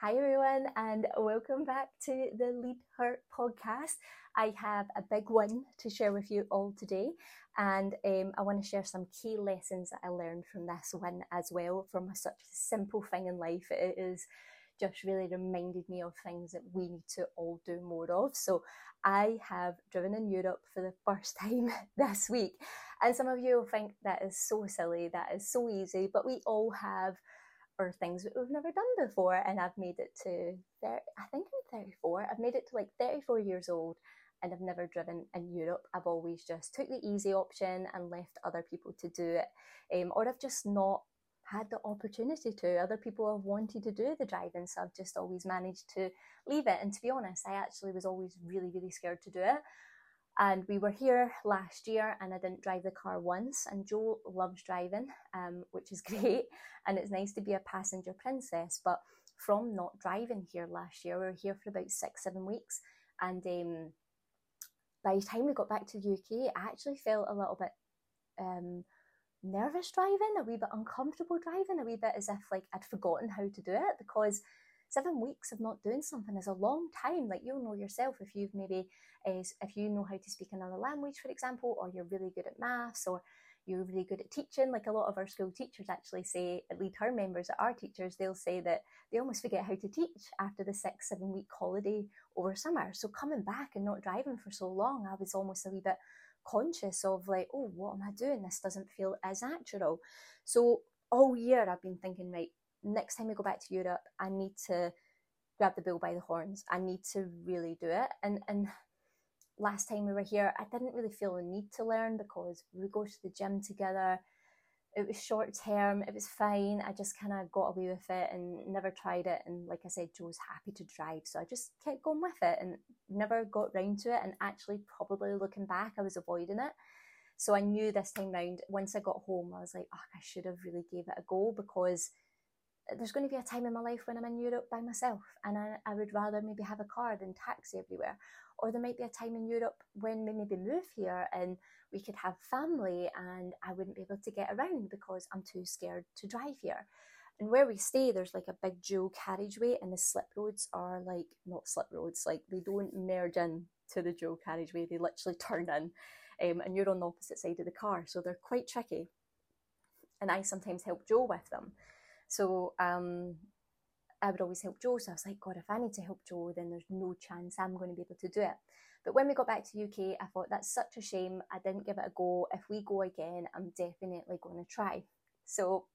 Hi, everyone, and welcome back to the Lead Her podcast. I have a big one to share with you all today, and um, I want to share some key lessons that I learned from this one as well. From such a simple thing in life, it is just really reminded me of things that we need to all do more of. So, I have driven in Europe for the first time this week, and some of you will think that is so silly, that is so easy, but we all have or things that we've never done before. And I've made it to, 30, I think I'm 34. I've made it to like 34 years old and I've never driven in Europe. I've always just took the easy option and left other people to do it. Um, or I've just not had the opportunity to. Other people have wanted to do the driving, so I've just always managed to leave it. And to be honest, I actually was always really, really scared to do it. And we were here last year and I didn't drive the car once. And Joe loves driving, um, which is great. And it's nice to be a passenger princess. But from not driving here last year, we were here for about six, seven weeks. And um, by the time we got back to the UK, I actually felt a little bit um, nervous driving, a wee bit uncomfortable driving, a wee bit as if like I'd forgotten how to do it because seven weeks of not doing something is a long time. Like you'll know yourself if you've maybe, uh, if you know how to speak another language, for example, or you're really good at maths, or you're really good at teaching. Like a lot of our school teachers actually say, at least her members, that our teachers, they'll say that they almost forget how to teach after the six, seven week holiday over summer. So coming back and not driving for so long, I was almost a wee bit conscious of like, oh, what am I doing? This doesn't feel as natural. So all year I've been thinking, right, next time we go back to Europe, I need to grab the bull by the horns. I need to really do it. And and last time we were here, I didn't really feel the need to learn because we go to the gym together. It was short term, it was fine. I just kind of got away with it and never tried it. And like I said, Joe's happy to drive. So I just kept going with it and never got round to it. And actually, probably looking back, I was avoiding it. So I knew this time round, once I got home, I was like, oh, I should have really gave it a go because there's going to be a time in my life when I'm in Europe by myself and I, I would rather maybe have a car than taxi everywhere. Or there might be a time in Europe when we maybe move here and we could have family and I wouldn't be able to get around because I'm too scared to drive here. And where we stay, there's like a big dual carriageway and the slip roads are like, not slip roads, like they don't merge in to the dual carriageway, they literally turn in um, and you're on the opposite side of the car. So they're quite tricky. And I sometimes help Joe with them. So um, I would always help Joe. So I was like, God, if I need to help Joe, then there's no chance I'm going to be able to do it. But when we got back to UK, I thought that's such a shame. I didn't give it a go. If we go again, I'm definitely going to try. So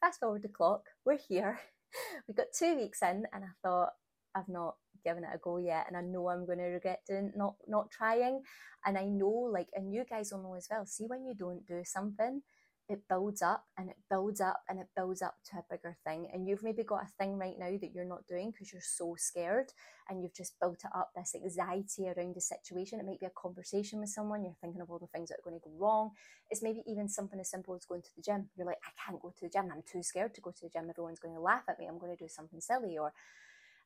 fast forward the clock, we're here. we got two weeks in, and I thought I've not given it a go yet, and I know I'm going to regret doing not not trying. And I know, like, and you guys will know as well. See, when you don't do something, it builds up and it builds up and it builds up to a bigger thing. And you've maybe got a thing right now that you're not doing because you're so scared and you've just built it up this anxiety around the situation. It might be a conversation with someone, you're thinking of all the things that are going to go wrong. It's maybe even something as simple as going to the gym. You're like, I can't go to the gym. I'm too scared to go to the gym. Everyone's going to laugh at me. I'm going to do something silly or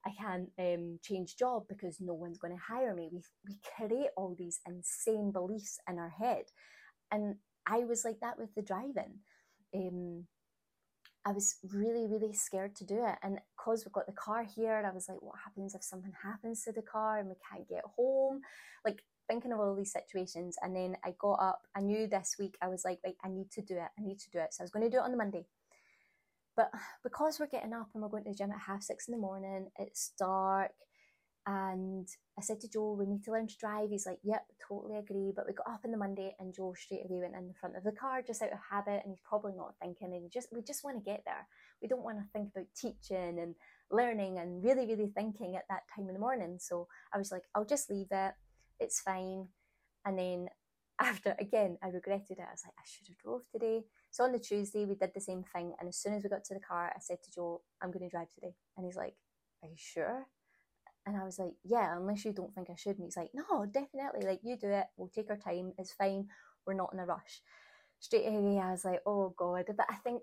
I can't um, change job because no one's going to hire me. We, we create all these insane beliefs in our head. And I was like that with the driving. Um, I was really, really scared to do it. And because we've got the car here, I was like, what happens if something happens to the car and we can't get home? Like thinking of all these situations. And then I got up, I knew this week I was like, like, I need to do it. I need to do it. So I was going to do it on the Monday. But because we're getting up and we're going to the gym at half six in the morning, it's dark, and I said to Joe, we need to learn to drive. He's like, yep, totally agree. But we got up on the Monday and Joe straight away went in the front of the car just out of habit. And he's probably not thinking. And just we just want to get there. We don't want to think about teaching and learning and really, really thinking at that time in the morning. So I was like, I'll just leave it. It's fine. And then after, again, I regretted it. I was like, I should have drove today. So on the Tuesday, we did the same thing. And as soon as we got to the car, I said to Joe, I'm going to drive today. And he's like, Are you sure? And I was like, yeah, unless you don't think I should. And he's like, no, definitely. Like, you do it. We'll take our time. It's fine. We're not in a rush. Straight away, I was like, oh God. But I think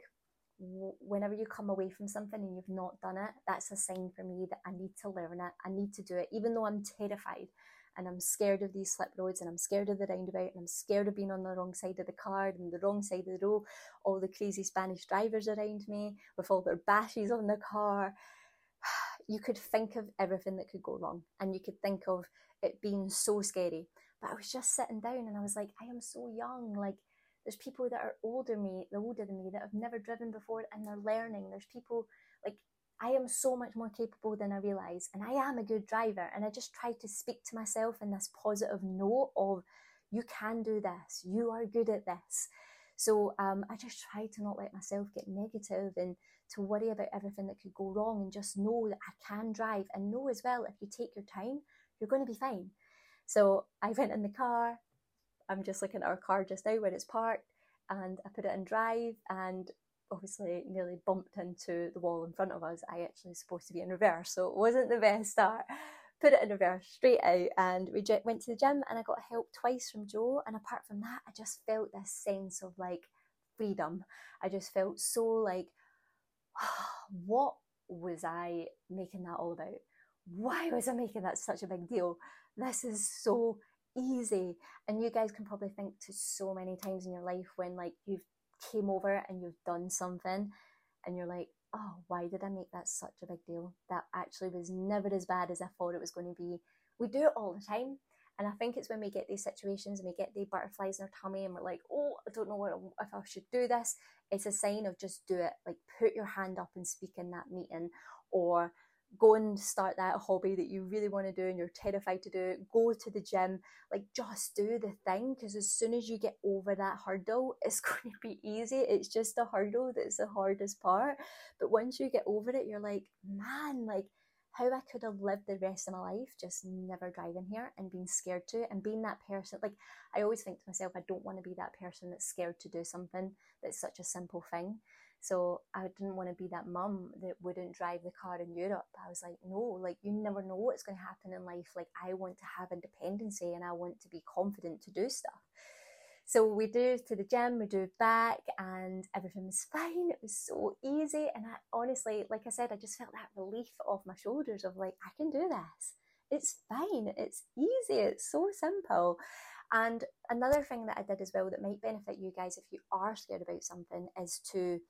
whenever you come away from something and you've not done it, that's a sign for me that I need to learn it. I need to do it, even though I'm terrified and I'm scared of these slip roads and I'm scared of the roundabout and I'm scared of being on the wrong side of the car and the wrong side of the road, all the crazy Spanish drivers around me with all their bashes on the car you could think of everything that could go wrong and you could think of it being so scary. But I was just sitting down and I was like, I am so young. Like, there's people that are older me, the older than me, that have never driven before and they're learning. There's people like I am so much more capable than I realise, and I am a good driver. And I just try to speak to myself in this positive note of, you can do this, you are good at this. So um, I just try to not let myself get negative and to worry about everything that could go wrong and just know that I can drive and know as well if you take your time, you're going to be fine. So I went in the car. I'm just looking at our car just now where it's parked and I put it in drive and obviously nearly bumped into the wall in front of us. I actually was supposed to be in reverse, so it wasn't the best start. Put it in reverse, straight out, and we went to the gym and I got help twice from Joe. And apart from that, I just felt this sense of like freedom. I just felt so like, what was I making that all about? Why was I making that such a big deal? This is so easy. And you guys can probably think to so many times in your life when like you've came over and you've done something and you're like, oh, why did I make that such a big deal? That actually was never as bad as I thought it was going to be. We do it all the time. And I think it's when we get these situations and we get the butterflies in our tummy and we're like, oh, I don't know what, if I should do this. It's a sign of just do it. Like put your hand up and speak in that meeting or go and start that hobby that you really want to do and you're terrified to do go to the gym like just do the thing because as soon as you get over that hurdle it's going to be easy it's just the hurdle that's the hardest part but once you get over it you're like man like how I could have lived the rest of my life just never driving here and being scared to and being that person. Like, I always think to myself, I don't want to be that person that's scared to do something that's such a simple thing. So I didn't want to be that mum that wouldn't drive the car in Europe. I was like, no, like you never know what's going to happen in life. Like I want to have independency and I want to be confident to do stuff. So we do to the gym, we do back, and everything was fine. It was so easy, and I honestly, like I said, I just felt that relief off my shoulders of like I can do this. It's fine. It's easy. It's so simple. And another thing that I did as well that might benefit you guys if you are scared about something is to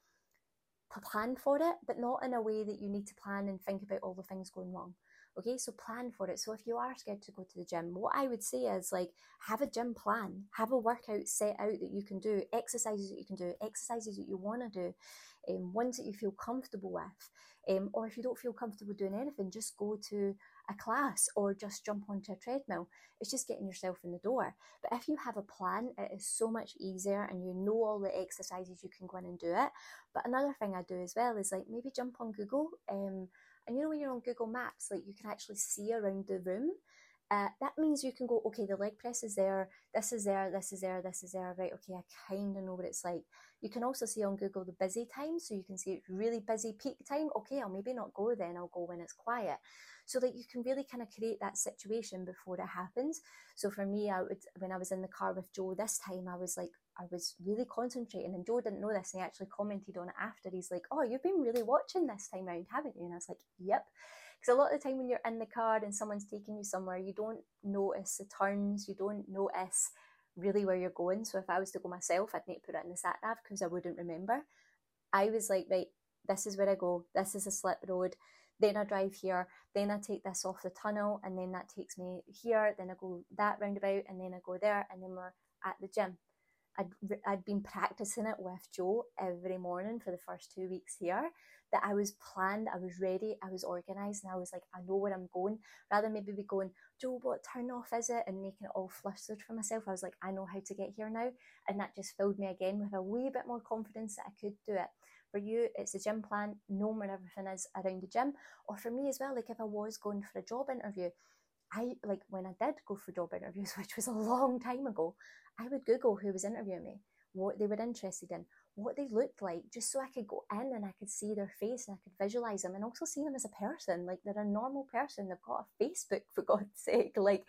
plan for it, but not in a way that you need to plan and think about all the things going wrong. Okay, so plan for it. So if you are scared to go to the gym, what I would say is like have a gym plan, have a workout set out that you can do, exercises that you can do, exercises that you want to do, um, ones that you feel comfortable with. Um, or if you don't feel comfortable doing anything, just go to a class or just jump onto a treadmill. It's just getting yourself in the door. But if you have a plan, it is so much easier and you know all the exercises, you can go in and do it. But another thing I do as well is like maybe jump on Google. Um, and you know, when you're on Google Maps, like you can actually see around the room. Uh, that means you can go, okay, the leg press is there, this is there, this is there, this is there, right? Okay, I kind of know what it's like. You can also see on Google the busy time, so you can see it's really busy peak time. Okay, I'll maybe not go then, I'll go when it's quiet so that you can really kind of create that situation before it happens. So for me, I would when I was in the car with Joe this time, I was like, I was really concentrating, and Joe didn't know this, and he actually commented on it after. He's like, "Oh, you've been really watching this time round, haven't you?" And I was like, "Yep." Because a lot of the time when you're in the car and someone's taking you somewhere, you don't notice the turns, you don't notice really where you're going. So if I was to go myself, I'd need to put it in the sat nav because I wouldn't remember. I was like, right, this is where I go. This is a slip road then I drive here, then I take this off the tunnel, and then that takes me here, then I go that roundabout, and then I go there, and then we're at the gym. I'd, I'd been practicing it with Joe every morning for the first two weeks here. That I was planned, I was ready, I was organised, and I was like, I know where I'm going. Rather maybe be going, Joe, what turn off is it? And making it all flustered for myself. I was like, I know how to get here now. And that just filled me again with a wee bit more confidence that I could do it. For you, it's a gym plan, know where everything is around the gym. Or for me as well, like if I was going for a job interview, I like when I did go for job interviews, which was a long time ago, I would Google who was interviewing me, what they were interested in, what they looked like, just so I could go in and I could see their face and I could visualize them and also see them as a person. Like they're a normal person. They've got a Facebook for God's sake. Like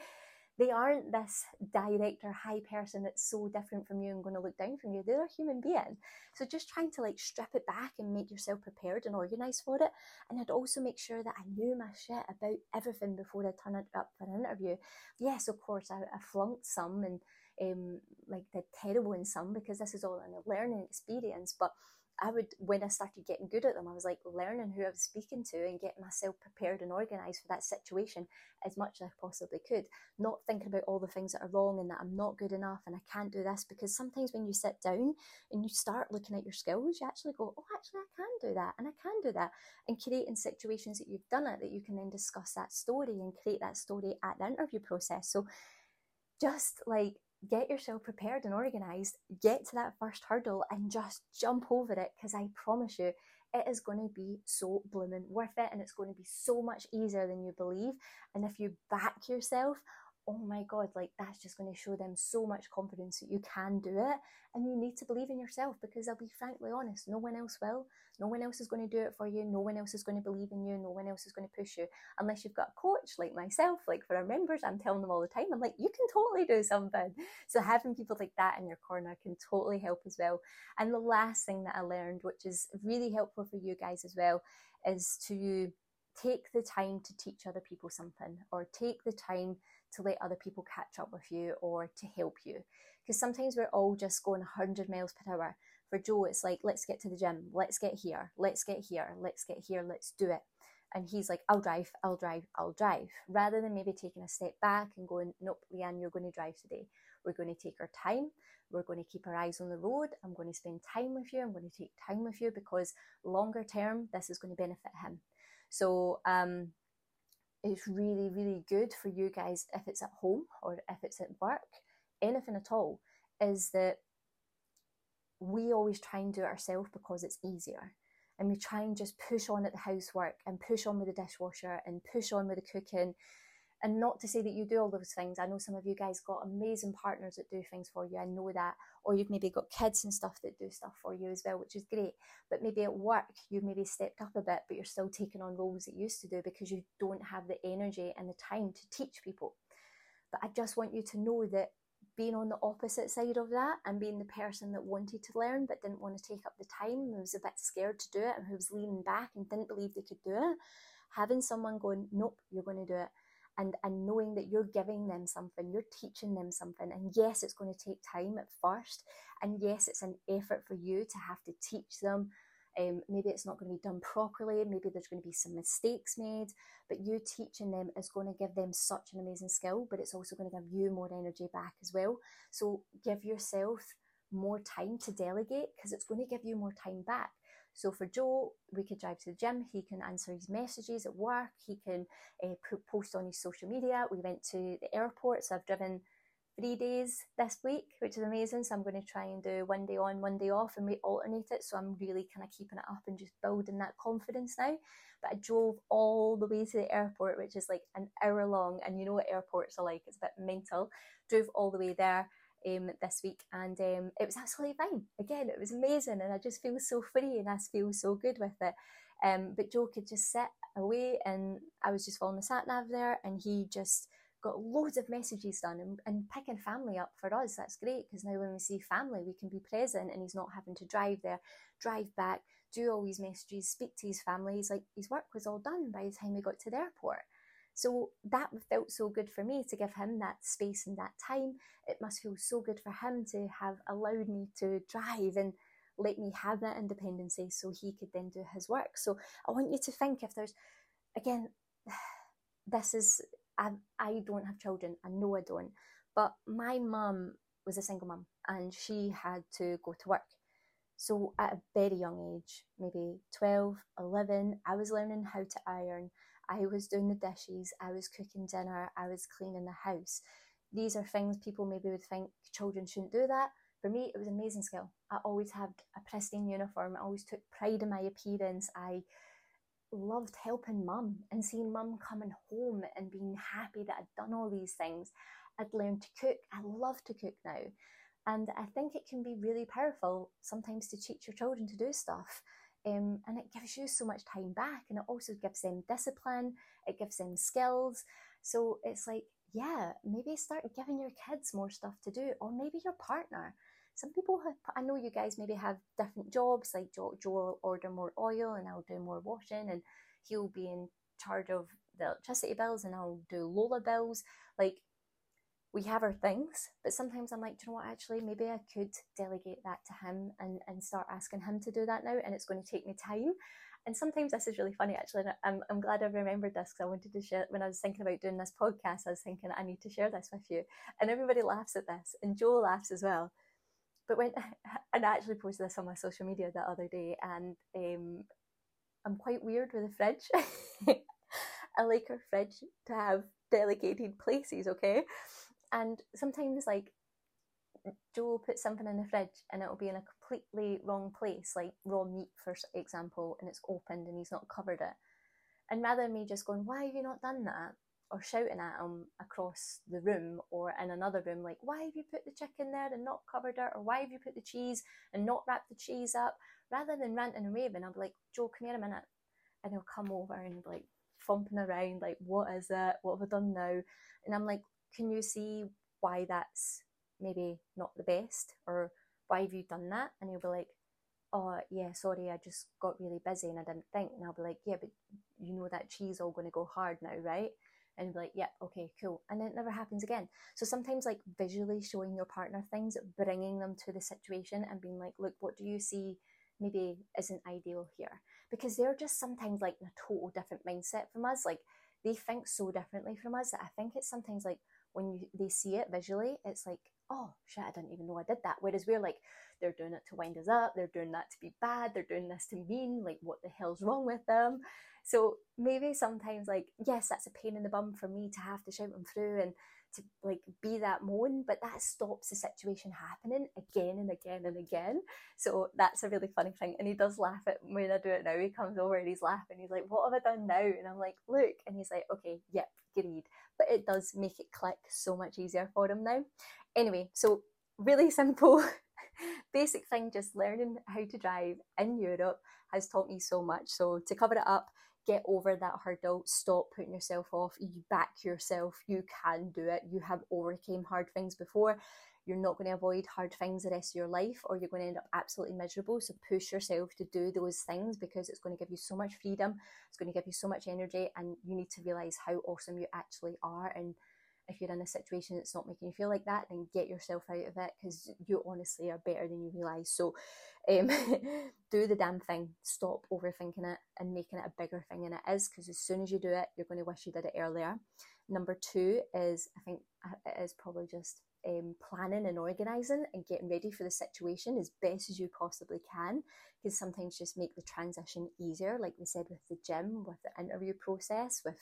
they aren't this direct or high person that's so different from you and going to look down from you. They're a human being. So just trying to like strip it back and make yourself prepared and organized for it. And I'd also make sure that I knew my shit about everything before I turn it up for an interview. Yes, of course, I, I flunked some and um, like did terrible in some because this is all a learning experience. But I would when I started getting good at them, I was like learning who I was speaking to and getting myself prepared and organized for that situation as much as I possibly could. Not thinking about all the things that are wrong and that I'm not good enough and I can't do this because sometimes when you sit down and you start looking at your skills, you actually go, Oh, actually I can do that and I can do that and creating situations that you've done it that you can then discuss that story and create that story at the interview process. So just like get yourself prepared and organized, get to that first hurdle and just jump over it because I promise you it is going to be so blooming worth it and it's going to be so much easier than you believe. And if you back yourself, oh my god, like that's just going to show them so much confidence that you can do it. And you need to believe in yourself because I'll be frankly honest, no one else will. No one else is going to do it for you. No one else is going to believe in you. No one else is going to push you unless you've got a coach like myself. Like for our members, I'm telling them all the time, I'm like, you can totally do something. So having people like that in your corner can totally help as well. And the last thing that I learned, which is really helpful for you guys as well, is to take the time to teach other people something or take the time to let other people catch up with you or to help you. Because sometimes we're all just going 100 miles per hour. For Joe, it's like, let's get to the gym, let's get here, let's get here, let's get here, let's do it. And he's like, I'll drive, I'll drive, I'll drive. Rather than maybe taking a step back and going, nope, Leanne, you're going to drive today. We're going to take our time. We're going to keep our eyes on the road. I'm going to spend time with you. I'm going to take time with you because longer term, this is going to benefit him. So, um, it's really, really good for you guys if it's at home or if it's at work, anything at all, is that we always try and do it ourselves because it's easier. And we try and just push on at the housework and push on with the dishwasher and push on with the cooking and not to say that you do all those things. I know some of you guys got amazing partners that do things for you. I know that. Or you've maybe got kids and stuff that do stuff for you as well, which is great. But maybe at work, you've maybe stepped up a bit, but you're still taking on roles that you used to do because you don't have the energy and the time to teach people. But I just want you to know that being on the opposite side of that and being the person that wanted to learn but didn't want to take up the time, who was a bit scared to do it and who was leaning back and didn't believe they could do it, having someone going, Nope, you're going to do it and and knowing that you're giving them something you're teaching them something and yes it's going to take time at first and yes it's an effort for you to have to teach them um, maybe it's not going to be done properly maybe there's going to be some mistakes made but you teaching them is going to give them such an amazing skill but it's also going to give you more energy back as well. So give yourself more time to delegate because it's going to give you more time back so for Joe, we could drive to the gym. He can answer his messages at work. He can uh, post on his social media. We went to the airport, so I've driven three days this week, which is amazing. So I'm going to try and do one day on, one day off, and we alternate it. So I'm really kind of keeping it up and just building that confidence now. But I drove all the way to the airport, which is like an hour long, and you know what airports are like. It's a bit mental. Drove all the way there um, this week, and um, it was absolutely fine. Again, it was amazing, and I just feel so free and I feel so good with it. Um, but Joe could just sit away, and I was just following the sat nav there, and he just got loads of messages done and, and picking family up for us. That's great because now when we see family, we can be present, and he's not having to drive there, drive back, do all these messages, speak to his family. He's like his work was all done by the time we got to the airport. So that felt so good for me to give him that space and that time. It must feel so good for him to have allowed me to drive and let me have that independency so he could then do his work. So I want you to think if there's, again, this is, I, I don't have children, I know I don't, but my mum was a single mum and she had to go to work. So at a very young age, maybe 12, 11, I was learning how to iron. I was doing the dishes, I was cooking dinner, I was cleaning the house. These are things people maybe would think children shouldn't do that. For me, it was an amazing skill. I always had a pristine uniform. I always took pride in my appearance. I loved helping mum and seeing mum coming home and being happy that I'd done all these things. I'd learned to cook. I love to cook now. And I think it can be really powerful sometimes to teach your children to do stuff. Um, and it gives you so much time back and it also gives them discipline it gives them skills. So it's like yeah maybe start giving your kids more stuff to do or maybe your partner. Some people have i know you guys maybe have different jobs like joe, joe will order more oil and i'll do more washing and he'll be in charge of the electricity bills and i'll do lola bills. Like we have our things, but sometimes I'm like, do you know what, actually, maybe I could delegate that to him and, and start asking him to do that now, and it's going to take me time. And sometimes this is really funny, actually. I'm, I'm glad I remembered this because I wanted to share, when I was thinking about doing this podcast, I was thinking, I need to share this with you. And everybody laughs at this, and Joe laughs as well. But when, and I actually posted this on my social media the other day, and um, I'm quite weird with the fridge. I like our fridge to have delegated places, okay? And sometimes, like, Joe puts something in the fridge and it'll be in a completely wrong place, like raw meat, for example, and it's opened and he's not covered it. And rather than me just going, Why have you not done that? or shouting at him across the room or in another room, like, Why have you put the chicken there and not covered it? Or why have you put the cheese and not wrapped the cheese up? Rather than ranting and raving, I'll be like, Joe, come here a minute. And he'll come over and be like, thumping around, like, What is it? What have I done now? And I'm like, Can you see why that's maybe not the best? Or why have you done that? And he'll be like oh yeah sorry i just got really busy and i didn't think. And i'll be like yeah but you know that cheese all going to go hard now right? And be like yeah okay cool. And it never happens again. So sometimes like visually showing your partner things bringing them to the situation and being like look what do you see maybe isn't ideal here? Because they're just sometimes like in a total different mindset from us. Like they think so differently from us that i think it's sometimes like when you, they see it visually it's like oh shit, I didn't even know I did that. Whereas we're like, they're doing it to wind us up, they're doing that to be bad, they're doing this to mean, like, what the hell's wrong with them? So maybe sometimes, like, yes, that's a pain in the bum for me to have to shout them through and to like be that moan, but that stops the situation happening again and again and again. So that's a really funny thing. And he does laugh at when I do it now. He comes over and he's laughing. He's like, What have I done now? And I'm like, Look. And he's like, Okay, yep, agreed. But it does make it click so much easier for him now. Anyway, so really simple, basic thing, just learning how to drive in Europe has taught me so much. So to cover it up, get over that hurdle, stop putting yourself off, you back yourself, you can do it. You have overcame hard things before. You're not going to avoid hard things the rest of your life, or you're going to end up absolutely miserable. So push yourself to do those things because it's going to give you so much freedom. It's going to give you so much energy, and you need to realize how awesome you actually are and if you're in a situation that's not making you feel like that, then get yourself out of it because you honestly are better than you realise. So um, do the damn thing. Stop overthinking it and making it a bigger thing than it is because as soon as you do it, you're going to wish you did it earlier. Number two is, I think uh, it is probably just um, planning and organising and getting ready for the situation as best as you possibly can because sometimes just make the transition easier, like we said with the gym, with the interview process, with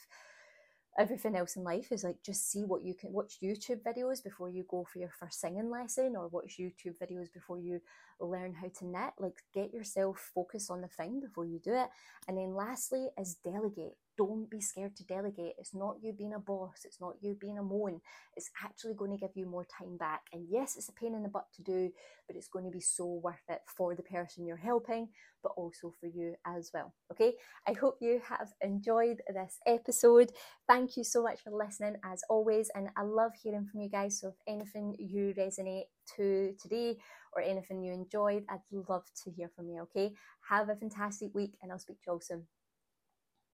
everything else in life is like just see what you can watch YouTube videos before you go for your first singing lesson or watch YouTube videos before you learn how to knit. Like get yourself focused on the thing before you do it. And then lastly is delegate don't be scared to delegate. It's not you being a boss, it's not you being a moan. It's actually going to give you more time back. And yes, it's a pain in the butt to do, but it's going to be so worth it for the person you're helping, but also for you as well. Okay, I hope you have enjoyed this episode. Thank you so much for listening as always, and I love hearing from you guys. So if anything you resonate to today or anything you enjoyed, I'd love to hear from you. Okay, have a fantastic week, and I'll speak to you all soon.